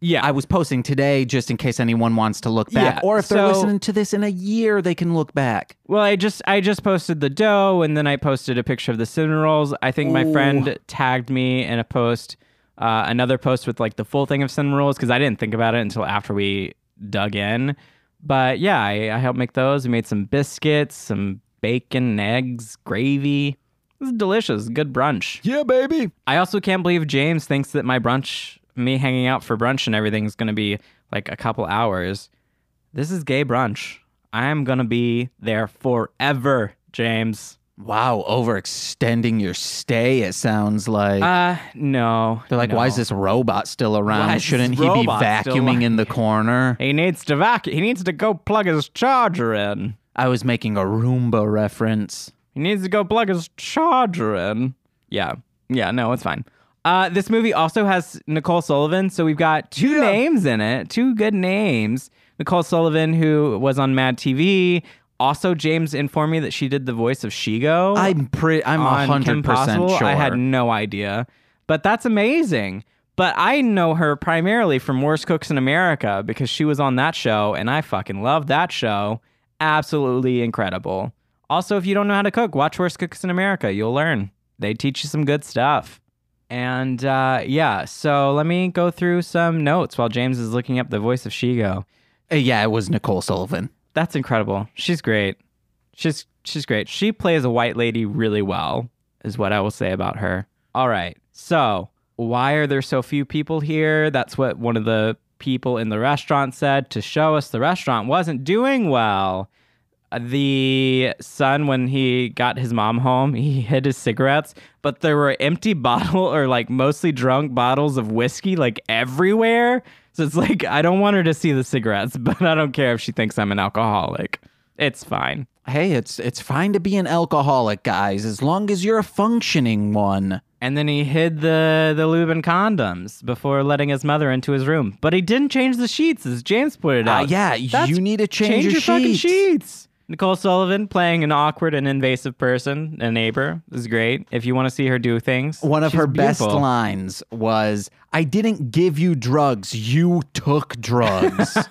Yeah.
I was posting today just in case anyone wants to look back,
Yeah,
or if they're
so-
listening to this in a year, they can look back.
Well, I just I just posted the dough and then I posted a picture of the cinnamon rolls. I think my friend tagged me in a post, uh, another post with like the full thing of cinnamon rolls because I didn't think about it until after we dug in. But yeah, I, I helped make those. We made some biscuits, some bacon, eggs, gravy. This is delicious. Good brunch.
Yeah, baby.
I also can't believe James thinks that my brunch, me hanging out for brunch and everything, is going to be like a couple hours. This is gay brunch. I am going to be there forever, James.
Wow, overextending your stay, it sounds like.
Uh, no.
They're like,
no.
why is this robot still around? Shouldn't he be vacuuming
around?"
in the corner?
He needs to vac. He needs to go plug his charger in.
I was making a Roomba reference.
He needs to go plug his charger in. Yeah. Yeah, no, it's fine. Uh, this movie also has Nicole Sullivan, so we've got two
Yeah.
names in it, two good names. Nicole Sullivan, who was on Mad TV. Also, James informed me that she did the voice of Shego.
I'm pretty. I'm hundred percent sure.
I had no idea, but that's amazing. But I know her primarily from Worst Cooks in America because she was on that show, and I fucking love that show. Absolutely incredible. Also, if you don't know how to cook, watch Worst Cooks in America. You'll learn. They teach you some good stuff. And uh, yeah, so let me go through some notes while James is looking up the voice of Shego.
Uh, yeah, it was Nicole Sullivan.
That's incredible. She's great. She's she's great. She plays a white lady really well, is what I will say about her. All right. So, why are there so few people here? That's what one of the people in the restaurant said to show us the restaurant wasn't doing well. Uh, The son, when he got his mom home, he hid his cigarettes, but there were empty bottle or like mostly drunk bottles of whiskey like everywhere. So it's like I don't want her to see the cigarettes, but I don't care if she thinks I'm an alcoholic. It's fine.
Hey, it's it's fine to be an alcoholic, guys, as long as you're a functioning one.
And then he hid the the lube and condoms before letting his mother into his room. But he didn't change the sheets, as James pointed
Uh,
out.
yeah,
That's-
you need to change,
change
your,
your fucking
sheets.
Nicole Sullivan playing an awkward and invasive person, a neighbor, is great. If you want to see her do things,
One of her best lines was, "I didn't give you drugs. You took drugs."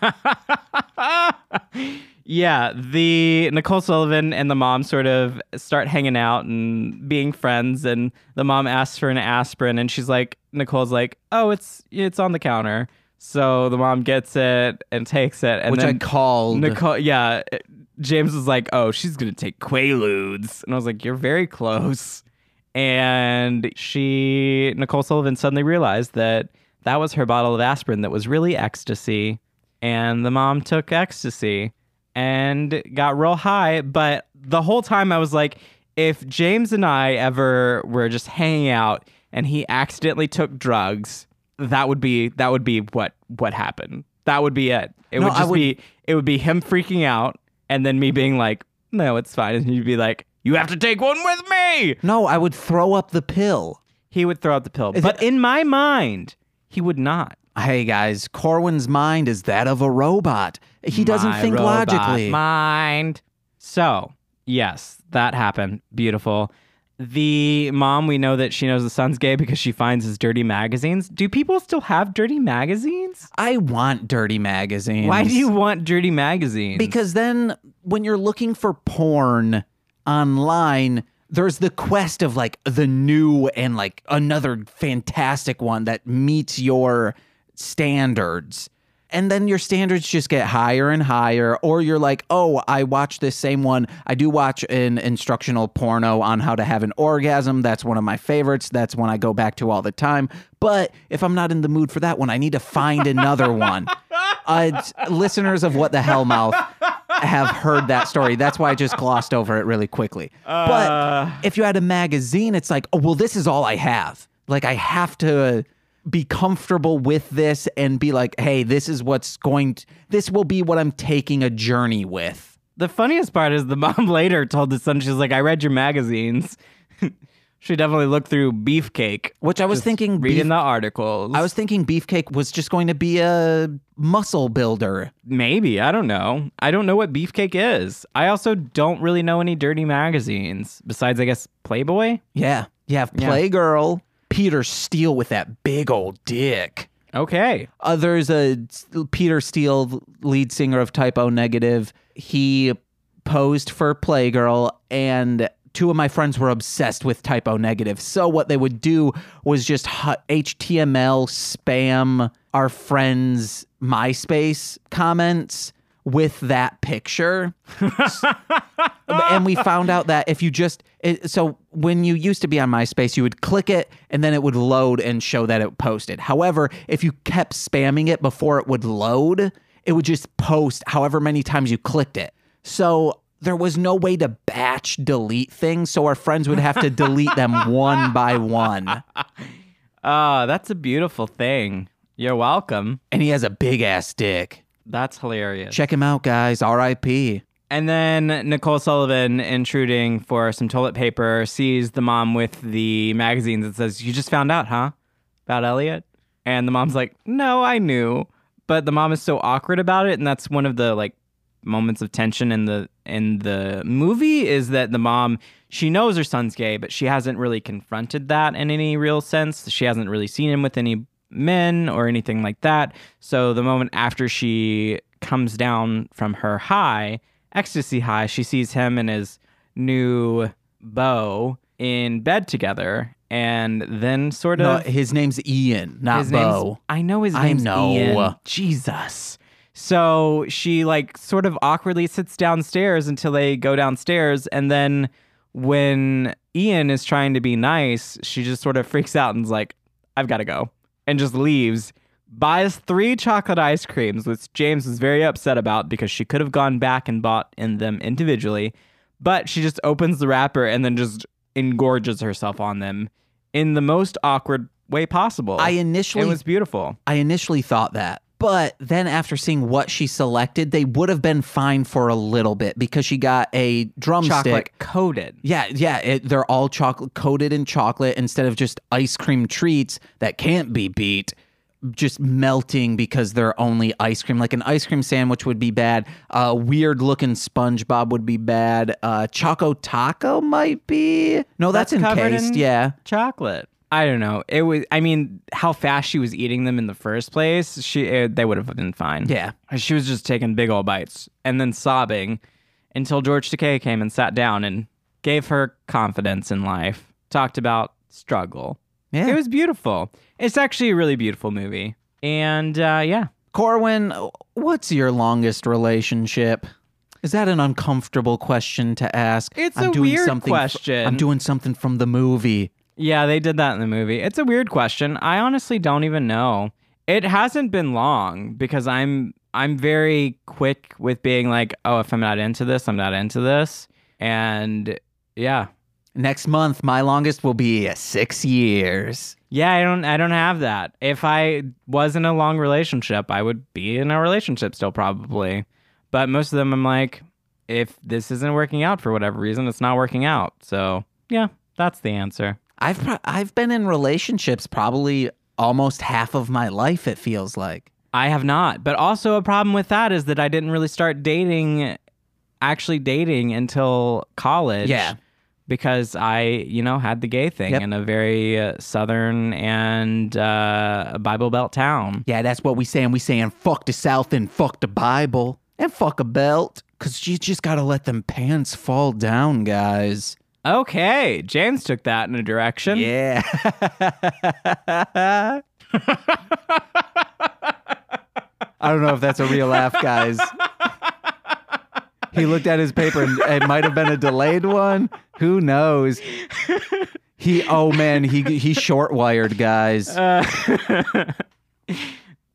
Yeah, the Nicole Sullivan and the mom sort of start hanging out and being friends, and the mom asks for an aspirin, and she's like, Nicole's like, "Oh, it's it's on the counter." So the mom gets it and takes it, and
which I called.
Nicole, yeah, James was like, "Oh, she's gonna take Quaaludes," and I was like, "You're very close." And she, Nicole Sullivan, suddenly realized that that was her bottle of aspirin that was really ecstasy, and the mom took ecstasy and got real high. But the whole time, I was like, if James and I ever were just hanging out and he accidentally took drugs, that would be that would be what what happened. That would be it. It
No,
would just
would-
be it would be him freaking out and then me being like, "No, it's fine." And he'd be like, "You have to take one with me."
no, I would throw up the pill.
He would throw up the pill.
Is
but
it-
in my mind, he would not.
Hey guys, Corwin's mind is that of a robot. He doesn't
My
think
robot
logically.
Mind. So, yes, that happened. Beautiful. The mom, we know that she knows the son's gay because she finds his dirty magazines. Do people still have dirty magazines?
I want dirty magazines.
Why do you want dirty magazines?
Because then when you're looking for porn online, there's the quest of like the new and like another fantastic one that meets your standards. And then your standards just get higher and higher, or you're like, oh, I watch this same one. I do watch an instructional porno on how to have an orgasm. That's one of my favorites. That's one I go back to all the time. But if I'm not in the mood for that one, I need to find another one. Uh, listeners of What the Hell Mouth have heard that story. That's why I just glossed over it really quickly.
Uh.
but if you had a magazine, it's like, oh, well, this is all I have. Like, I have to be comfortable with this and be like, hey, this is what's going to, this will be what I'm taking a journey with.
the funniest part is the mom later told the son, she's like, I read your magazines. she definitely looked through Beefcake.
Which I was thinking,
reading
beef,
the articles.
I was thinking Beefcake was just going to be a muscle builder.
Maybe. I don't know. I don't know what Beefcake is. I also don't really know any dirty magazines besides, I guess, Playboy.
Yeah. You have
Yeah.
Peter Steele with that big old dick.
Okay.
Uh, there's a Peter Steele, lead singer of Type O Negative. He posed for Playgirl, and two of my friends were obsessed with Type O Negative. So what they would do was just HTML spam our friends' MySpace comments with that picture. and we found out that if you just it, so when you used to be on MySpace, you would click it and then it would load and show that it posted. However, if you kept spamming it before it would load, it would just post however many times you clicked it. So there was no way to batch delete things, so our friends would have to delete them one by one.
Oh, that's a beautiful thing. You're welcome.
And he has a big ass dick.
That's hilarious.
Check him out, guys. R.I.P.
And then Nicole Sullivan, intruding for some toilet paper, sees the mom with the magazines that says, You just found out, huh? About Elliot? And the mom's like, No, I knew. But the mom is so awkward about it, and that's one of the like moments of tension in the in the movie is that the mom she knows her son's gay, but she hasn't really confronted that in any real sense. She hasn't really seen him with any men or anything like that. So the moment after she comes down from her high, ecstasy high, she sees him and his new beau in bed together and then sort
No,
of
his name's Ian, not
his name's-
Bo.
I know his
I know.
Ian. Jesus. So she like sort of awkwardly sits downstairs until they go downstairs, and then when Ian is trying to be nice, she just sort of freaks out and's like, "I've got to go," and just leaves. Buys three chocolate ice creams, which James was very upset about because she could have gone back and bought in them individually, but she just opens the wrapper and then just engorges herself on them in the most awkward way possible.
I initially
it was beautiful.
I initially thought that. But then after seeing what she selected, they would have been fine for a little bit because she got a drumstick.
Chocolate coated.
Yeah, yeah, it, they're all chocolate coated in chocolate instead of just ice cream treats that can't be beat. Just melting because they're only ice cream. Like an ice cream sandwich would be bad. A weird looking SpongeBob would be bad. Uh, Choco Taco might be. No, that's,
That's
encased. yeah.
Chocolate. I don't know. It was. I mean, how fast she was eating them in the first place, she it, they would have been fine.
Yeah.
She was just taking big old bites and then sobbing until George Takei came and sat down and gave her confidence in life. Talked about struggle.
Yeah.
It was beautiful. It's actually a really beautiful movie. And uh, yeah,
Corwin, what's your longest relationship? Is that an uncomfortable question to ask?
It's
I'm
a
doing
weird
something
question.
I'm doing something from the movie.
Yeah, they did that in the movie. It's a weird question. I honestly don't even know. It hasn't been long because I'm I'm very quick with being like, oh, if I'm not into this, I'm not into this. And yeah.
Next month, my longest will be six years.
Yeah, I don't I don't have that. If I was in a long relationship, I would be in a relationship still probably. But most of them I'm like, if this isn't working out for whatever reason, it's not working out. So yeah, that's the answer.
I've pro- I've been in relationships probably almost half of my life. It feels like.
I have not. But also a problem with that is that I didn't really start dating actually dating until college.
Yeah.
Because I, you know, had the gay thing
Yep.
in a very uh, southern and uh, Bible Belt town.
Yeah, that's what we saying. We saying fuck the South and fuck the Bible and fuck a belt. Cause you just gotta let them pants fall down, guys.
Okay, James took that in a direction.
Yeah. I don't know if that's a real laugh, guys. He looked at his paper and it might have been a delayed one. Who knows? He oh man, he he short wired guys.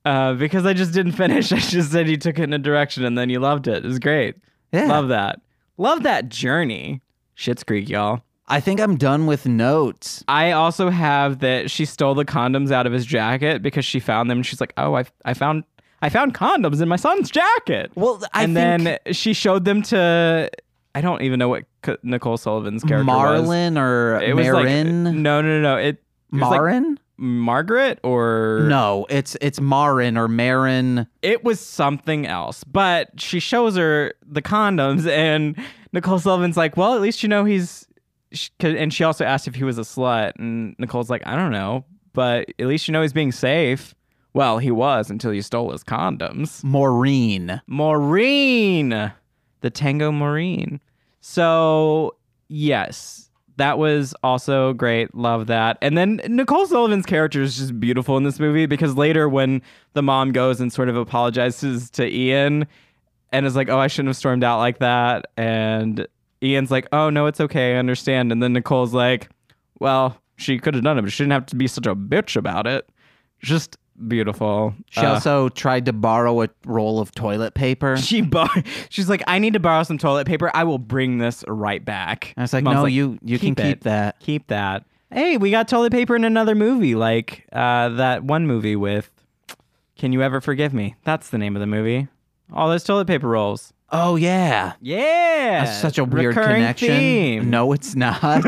Uh, because I just didn't finish. I just said you took it in a direction and then you loved it. It was great.
Yeah.
Love that. Love that journey. Shit's Creek, y'all.
I think I'm done with notes.
I also have that she stole the condoms out of his jacket because she found them. And she's like, "Oh, I, I found, I found condoms in my son's jacket."
Well, I
and then she showed them to. I don't even know what Nicole Sullivan's character was.
Marlin or
It was
Marin.
like no, no, no, no. It, it was like
Marin?
Margaret or
no, it's it's Marin or Marin.
it was something else. But she shows her the condoms, and Nicole Sullivan's like, "Well, at least you know he's." And she also asked if he was a slut, and Nicole's like, "I don't know, but at least you know he's being safe." Well, he was until you stole his condoms.
Maureen.
Maureen, the Tango Maureen. So Yes. That was also great. Love that. And then Nicole Sullivan's character is just beautiful in this movie because later when the mom goes and sort of apologizes to Ian and is like, "Oh, I shouldn't have stormed out like that." And Ian's like, "Oh, no, it's okay. I understand." And then Nicole's like, "Well, she could have done it, but she didn't have to be such a bitch about it." Just beautiful.
She
Uh,
also tried to borrow a roll of toilet paper.
she bar- she's like, I need to borrow some toilet paper. I will bring this right back.
I was like,
Mom's
no, you you can
"Keep
keep that.
Keep that. Hey, we got toilet paper in another movie, like uh, that one movie with Can You Ever Forgive Me? That's the name of the movie. All those toilet paper rolls.
Oh yeah.
Yeah.
That's such a weird
recurring
connection.
theme.
No, it's not.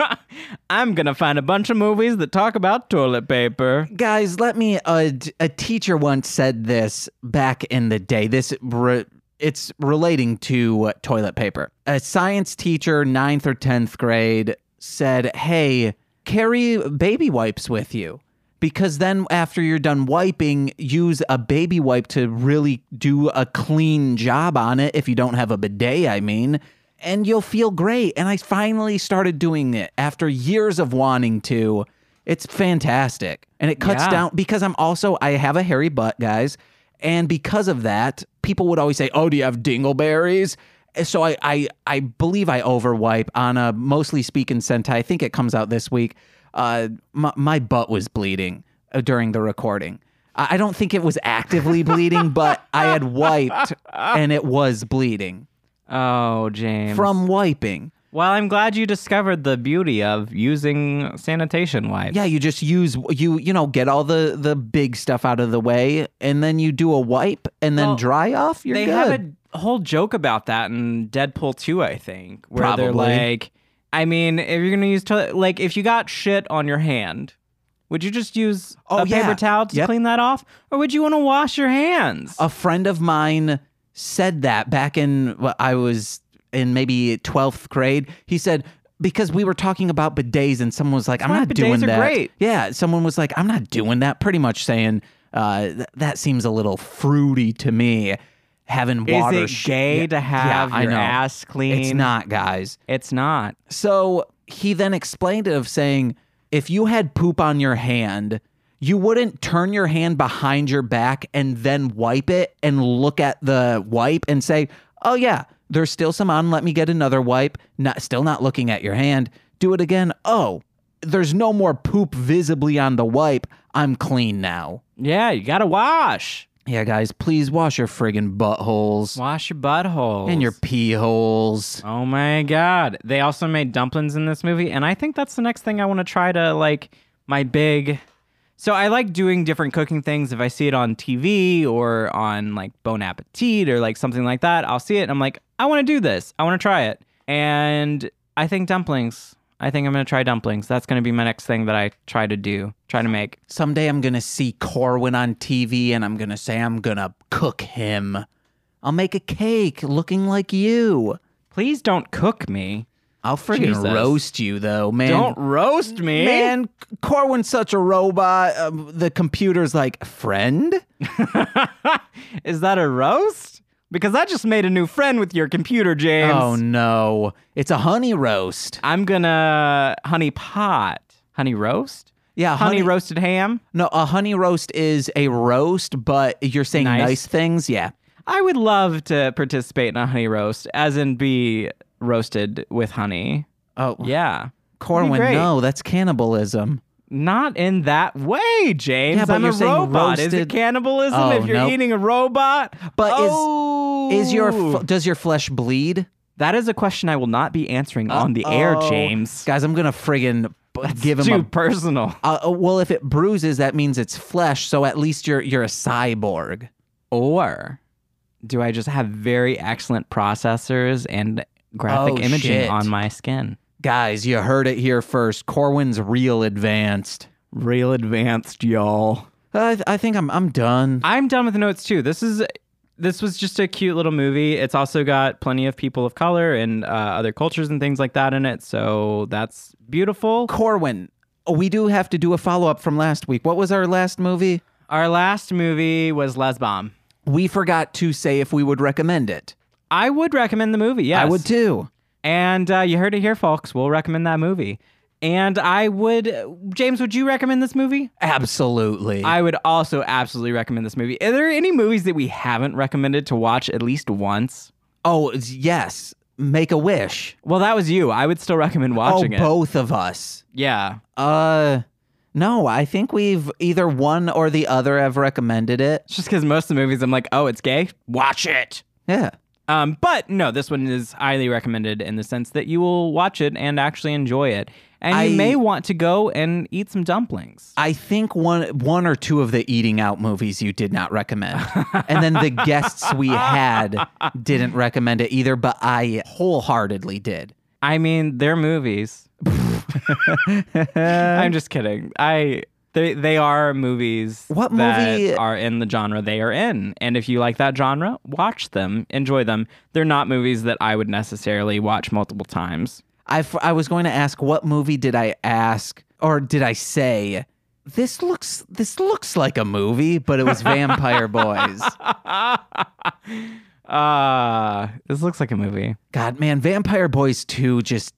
I'm going to find a bunch of movies that talk about toilet paper.
Guys, let me. Uh, d- a teacher once said this back in the day. This re- it's relating to uh, toilet paper. A science teacher, ninth or tenth grade, said, "Hey, carry baby wipes with you." Because then, after you're done wiping, use a baby wipe to really do a clean job on it. If you don't have a bidet, I mean, and you'll feel great. And I finally started doing it after years of wanting to. It's fantastic. And it cuts
Yeah.
down because I'm also I have a hairy butt, guys. And because of that, people would always say, "Oh, do you have dingleberries?" So I I I believe I overwipe on a mostly speaking Sentai. I think it comes out this week. Uh, my, my butt was bleeding uh, during the recording. I don't think it was actively bleeding, but I had wiped and it was bleeding
Oh, James.
from wiping.
well, I'm glad you discovered the beauty of using sanitation wipes.
Yeah, you just use you you know get all the the big stuff out of the way, and then you do a wipe and then
Well,
dry off. You're
they
good.
have a whole joke about that in Deadpool 2, I think, where they're like, I mean, if you're gonna use toilet, like if you got shit on your hand, would you just use
Oh,
a
yeah.
paper towel to
Yep.
clean that off, or would you want to wash your hands?
a friend of mine said that back in well, I was in maybe 12th grade. He said because we were talking about bidets and someone was like, "I'm not
bidets
doing that."
great.
Yeah, someone was like, "I'm not doing that." Pretty much saying uh, th- that seems a little fruity to me. Having
Is it gay
Yeah,
to have
yeah,
your ass clean?
It's not, guys.
It's not.
So he then explained it of saying, if you had poop on your hand, you wouldn't turn your hand behind your back and then wipe it and look at the wipe and say, oh, yeah, there's still some on. Let me get another wipe. Not, still not looking at your hand. Do it again. Oh, there's no more poop visibly on the wipe. I'm clean now.
Yeah, you gotta wash.
Yeah, guys, please wash your friggin' buttholes
Wash your buttholes
and your pee holes.
Oh my god. They also made dumplings in this movie and I think that's the next thing I want to try to like my big So I like doing different cooking things if I see it on TV or on like Bon Appetit or like something like that. I'll see it and I'm like, I want to do this. I want to try it. And I think dumplings. I think I'm going to try dumplings. That's going to be my next thing that I try to do, try to make.
Someday I'm gonna see Corwin on TV and I'm gonna say I'm gonna cook him. I'll make a cake looking like you.
Please don't cook me.
I'll friggin'
Jesus.
roast you though, man.
Don't roast me.
Man, Corwin's such a robot. Um, the computer's like, friend?
Is that a roast? Because I just made a new friend with your computer, James.
Oh no. It's a honey roast.
I'm gonna honey pot. Honey roast?
Yeah,
Honey,
honey,
roasted ham?
No, a honey roast is a roast, but you're saying
Nice.
nice, things? Yeah.
I would love to participate in a honey roast, as in be roasted with honey.
Oh,
Yeah.
Corwin, no, that's cannibalism.
Not in that way, James.
Yeah, but
I'm
you're
a
saying
robot. Is it cannibalism
Oh,
if you're
nope.
eating a robot?
But is-
oh.
Is your f- does your flesh bleed?
that is a question I will not be answering on the air, James.
Guys, I'm gonna friggin' b- give him
Too
a
personal.
Uh, uh, well, if it bruises, that means it's flesh. So at least you're you're a cyborg.
Or do I just have very excellent processors and graphic
Oh,
imaging
shit.
on my skin?
Guys, you heard it here first. Corwin's real advanced.
Real advanced, y'all.
I, I think I'm I'm done.
I'm done with the notes too. This is this was just a cute little movie. It's also got plenty of people of color and uh, other cultures and things like that in it. So that's beautiful.
Corwin, we do have to do a follow up from last week. What was our last movie?
Our last movie was Les Bomb.
We forgot to say if we would recommend it.
I would recommend the movie. Yes,
I would too.
And uh, you heard it here, folks. We'll recommend that movie. And I would, James, would you recommend this movie?
Absolutely.
I would also absolutely recommend this movie. Are there any movies that we haven't recommended to watch at least once?
oh, yes. Make a wish.
Well, that was you. I would still recommend watching
oh,
it.
both of us.
Yeah.
Uh, no, I think we've either one or the other have recommended it.
It's just because most of the movies I'm like, oh, it's gay. Watch it.
Yeah.
Um, but no, this one is highly recommended in the sense that you will watch it and actually enjoy it, and you may want to go and eat some dumplings.
I think one one or two of the eating out movies you did not recommend. and then the guests we had didn't recommend it either, but I wholeheartedly did.
I mean, they're movies. I'm just kidding. I they they are movies.
What
that
movie-
are in the genre they are in, and if you like that genre, watch them, enjoy them. They're not movies that I would necessarily watch multiple times.
I, f- I was going to ask what movie did I ask or did I say this looks this looks like a movie, but it was Vampire Boys.
Ah, this looks like a movie.
God, man, Vampire Boys 2 just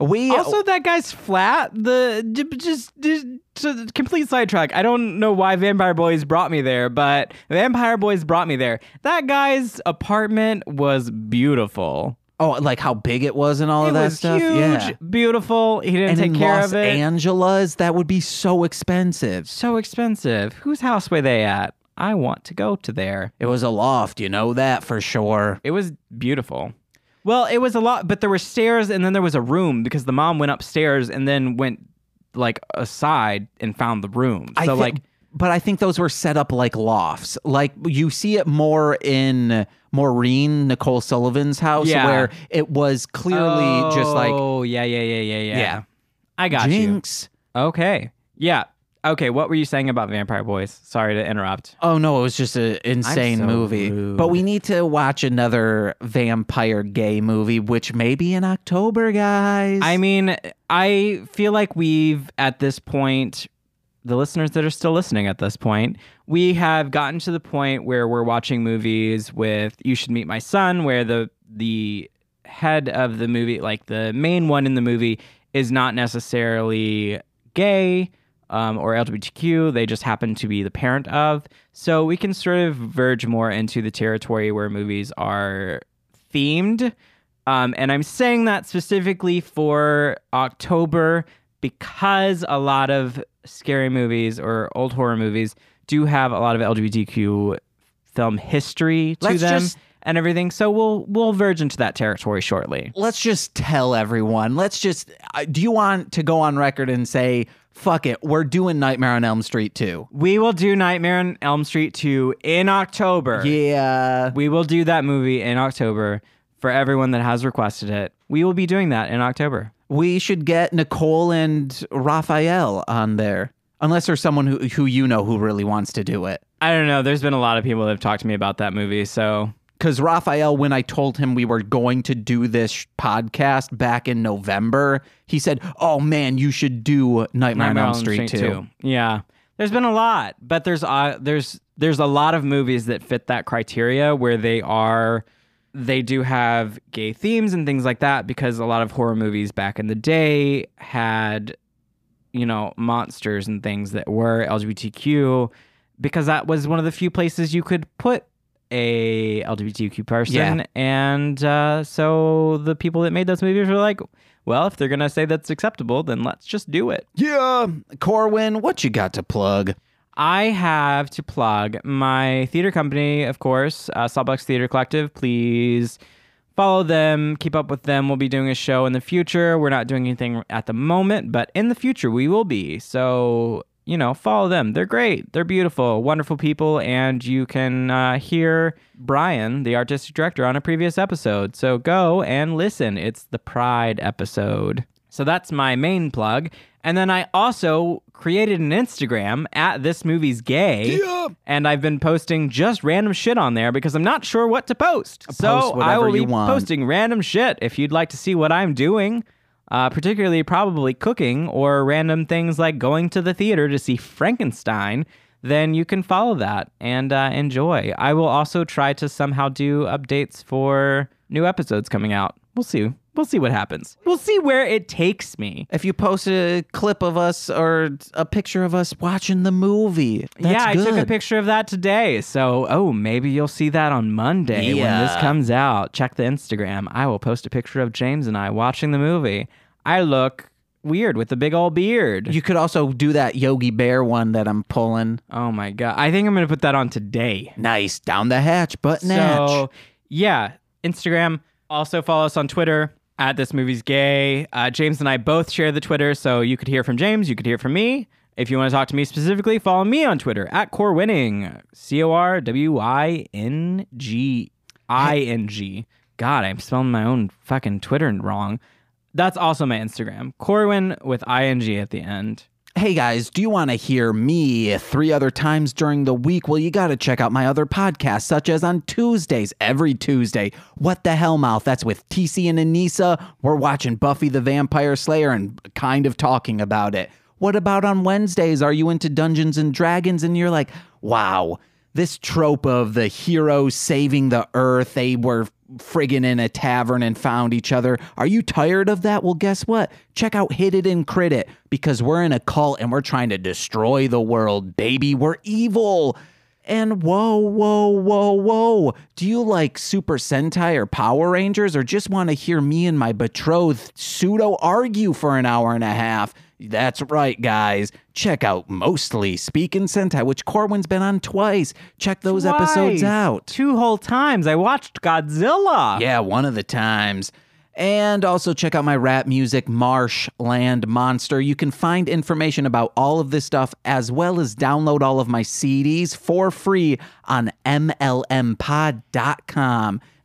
we
Also, that guy's flat. The just, just, just complete sidetrack. I don't know why Vampire Boys brought me there, but Vampire Boys brought me there. That guy's apartment was beautiful.
oh like how big it was and all
it
of that stuff.
huge,
Yeah.
beautiful. He didn't
And
take
in
care
Los
of it.
Angeles, that would be so expensive.
so expensive. Whose house were they at? I want to go to there.
It was a loft, you know that for sure.
It was beautiful. Well, it was a lot, but there were stairs and then there was a room because the mom went upstairs and then went like aside and found the room. So
I thi-
like
but I think those were set up like lofts. Like you see it more in Maureen Nicole Sullivan's house,
Yeah.
where it was clearly just like
Oh, yeah, yeah, yeah, yeah, yeah.
Yeah.
I got
Jinx.
you. Okay. Yeah. Okay, what were you saying about Vampire Boys? Sorry to interrupt.
Oh no, it was just an insane
so
movie.
rude.
But we need to watch another vampire gay movie, which may be in October, guys.
I mean, I feel like we've at this point the listeners that are still listening at this point, we have gotten to the point where we're watching movies with You Should Meet My Son where the the head of the movie, like the main one in the movie is not necessarily gay um, or LGBTQ. They just happen to be the parent of. So we can sort of verge more into the territory where movies are themed. Um, and I'm saying that specifically for October because a lot of scary movies or old horror movies do have a lot of LGBTQ film history to
Let's
them
just-
and everything. So we'll we'll verge into that territory shortly.
let's just tell everyone. Let's just. uh, Do you want to go on record and say, "Fuck it, we're doing Nightmare on Elm Street 2?
We will do Nightmare on Elm Street 2 in October.
Yeah.
We will do that movie in October for everyone that has requested it. We will be doing that in October.
We should get Nicole and Raphael on there. Unless there's someone who, who you know who really wants to do it.
I don't know. There's been a lot of people that have talked to me about that movie. So
Because Raphael, when I told him we were going to do this podcast back in November, he said, Oh man, you should do Nightmare, on Elm Street, too.
Yeah, there's been a lot, but there's uh, there's there's a lot of movies that fit that criteria where they are they do have gay themes and things like that because a lot of horror movies back in the day had you know monsters and things that were LGBTQ because that was one of the few places you could put a LGBTQ person
Yeah.
and uh, so the people that made those movies were like well if they're gonna say that's acceptable then let's just do it
Yeah. Corwin, what you got to plug?
I have to plug my theater company, of course, uh, Sawbucks Theater Collective. Please follow them, keep up with them. We'll be doing a show in the future. We're not doing anything at the moment, but in the future we will be. So, you know, follow them. They're great. They're beautiful, wonderful people. And you can uh, hear Brian, the artistic director, on a previous episode. So go and listen. It's the Pride episode. So that's my main plug. And then I also created an Instagram at this movie's gay. And I've been posting just random shit on there because I'm not sure what to post. so I will be
want.
posting random shit if you'd like to see what I'm doing. Uh, particularly probably cooking or random things like going to the theater to see Frankenstein, then you can follow that and uh, enjoy. I will also try to somehow do updates for new episodes coming out. We'll see. We'll see what happens. We'll see where it takes me.
If you post a clip of us or a picture of us watching the movie, that's
yeah, I took a picture of that today. So, oh, maybe you'll see that on Monday when this comes out. Check the Instagram. I will post a picture of James and I watching the movie. I look weird with the big old beard.
You could also do that Yogi Bear one that I'm pulling.
oh my god. I think I'm going to put that on today.
Nice down the hatch, but.
So, yeah, Instagram. Also follow us on Twitter at This Movie's Gay. Uh, James and I both share the Twitter, so you could hear from James, you could hear from me. If you want to talk to me specifically, follow me on Twitter at Core Winning. C O R W I N G I N G. God, I'm spelling my own fucking Twitter wrong. That's also my Instagram. Corwin with ing at the end.
Hey guys, do you want to hear me three other times during the week? Well, you got to check out my other podcasts, such as on Tuesdays, every Tuesday. What the Hell Mouth? That's with TC and Anissa. We're watching Buffy the Vampire Slayer and kind of talking about it. What about on Wednesdays? Are you into Dungeons and Dragons? And you're like, wow, this trope of the hero saving the earth, they were friggin' in a tavern and found each other. Are you tired of that? Well, guess what? Check out Hit It and Crit It because we're in a cult and we're trying to destroy the world, baby. We're evil. And whoa, whoa, whoa, whoa. Do you like Super Sentai or Power Rangers or just want to hear me and my betrothed pseudo argue for an hour and a half? That's right, guys. Check out Mostly Speaking Sentai, which Corwin's been on twice. Check those episodes out.
Two whole times. I watched Godzilla.
Yeah, one of the times. And also check out my rap music, Marshland Monster. You can find information about all of this stuff as well as download all of my CDs for free on MLMpod.com.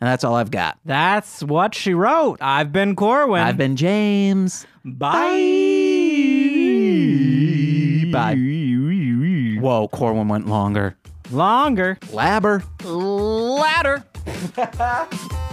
And that's all I've got.
That's what she wrote. I've been Corwin.
I've been James.
Bye.
Bye. Whoa, Corwin went longer.
Longer.
Labber.
Ladder.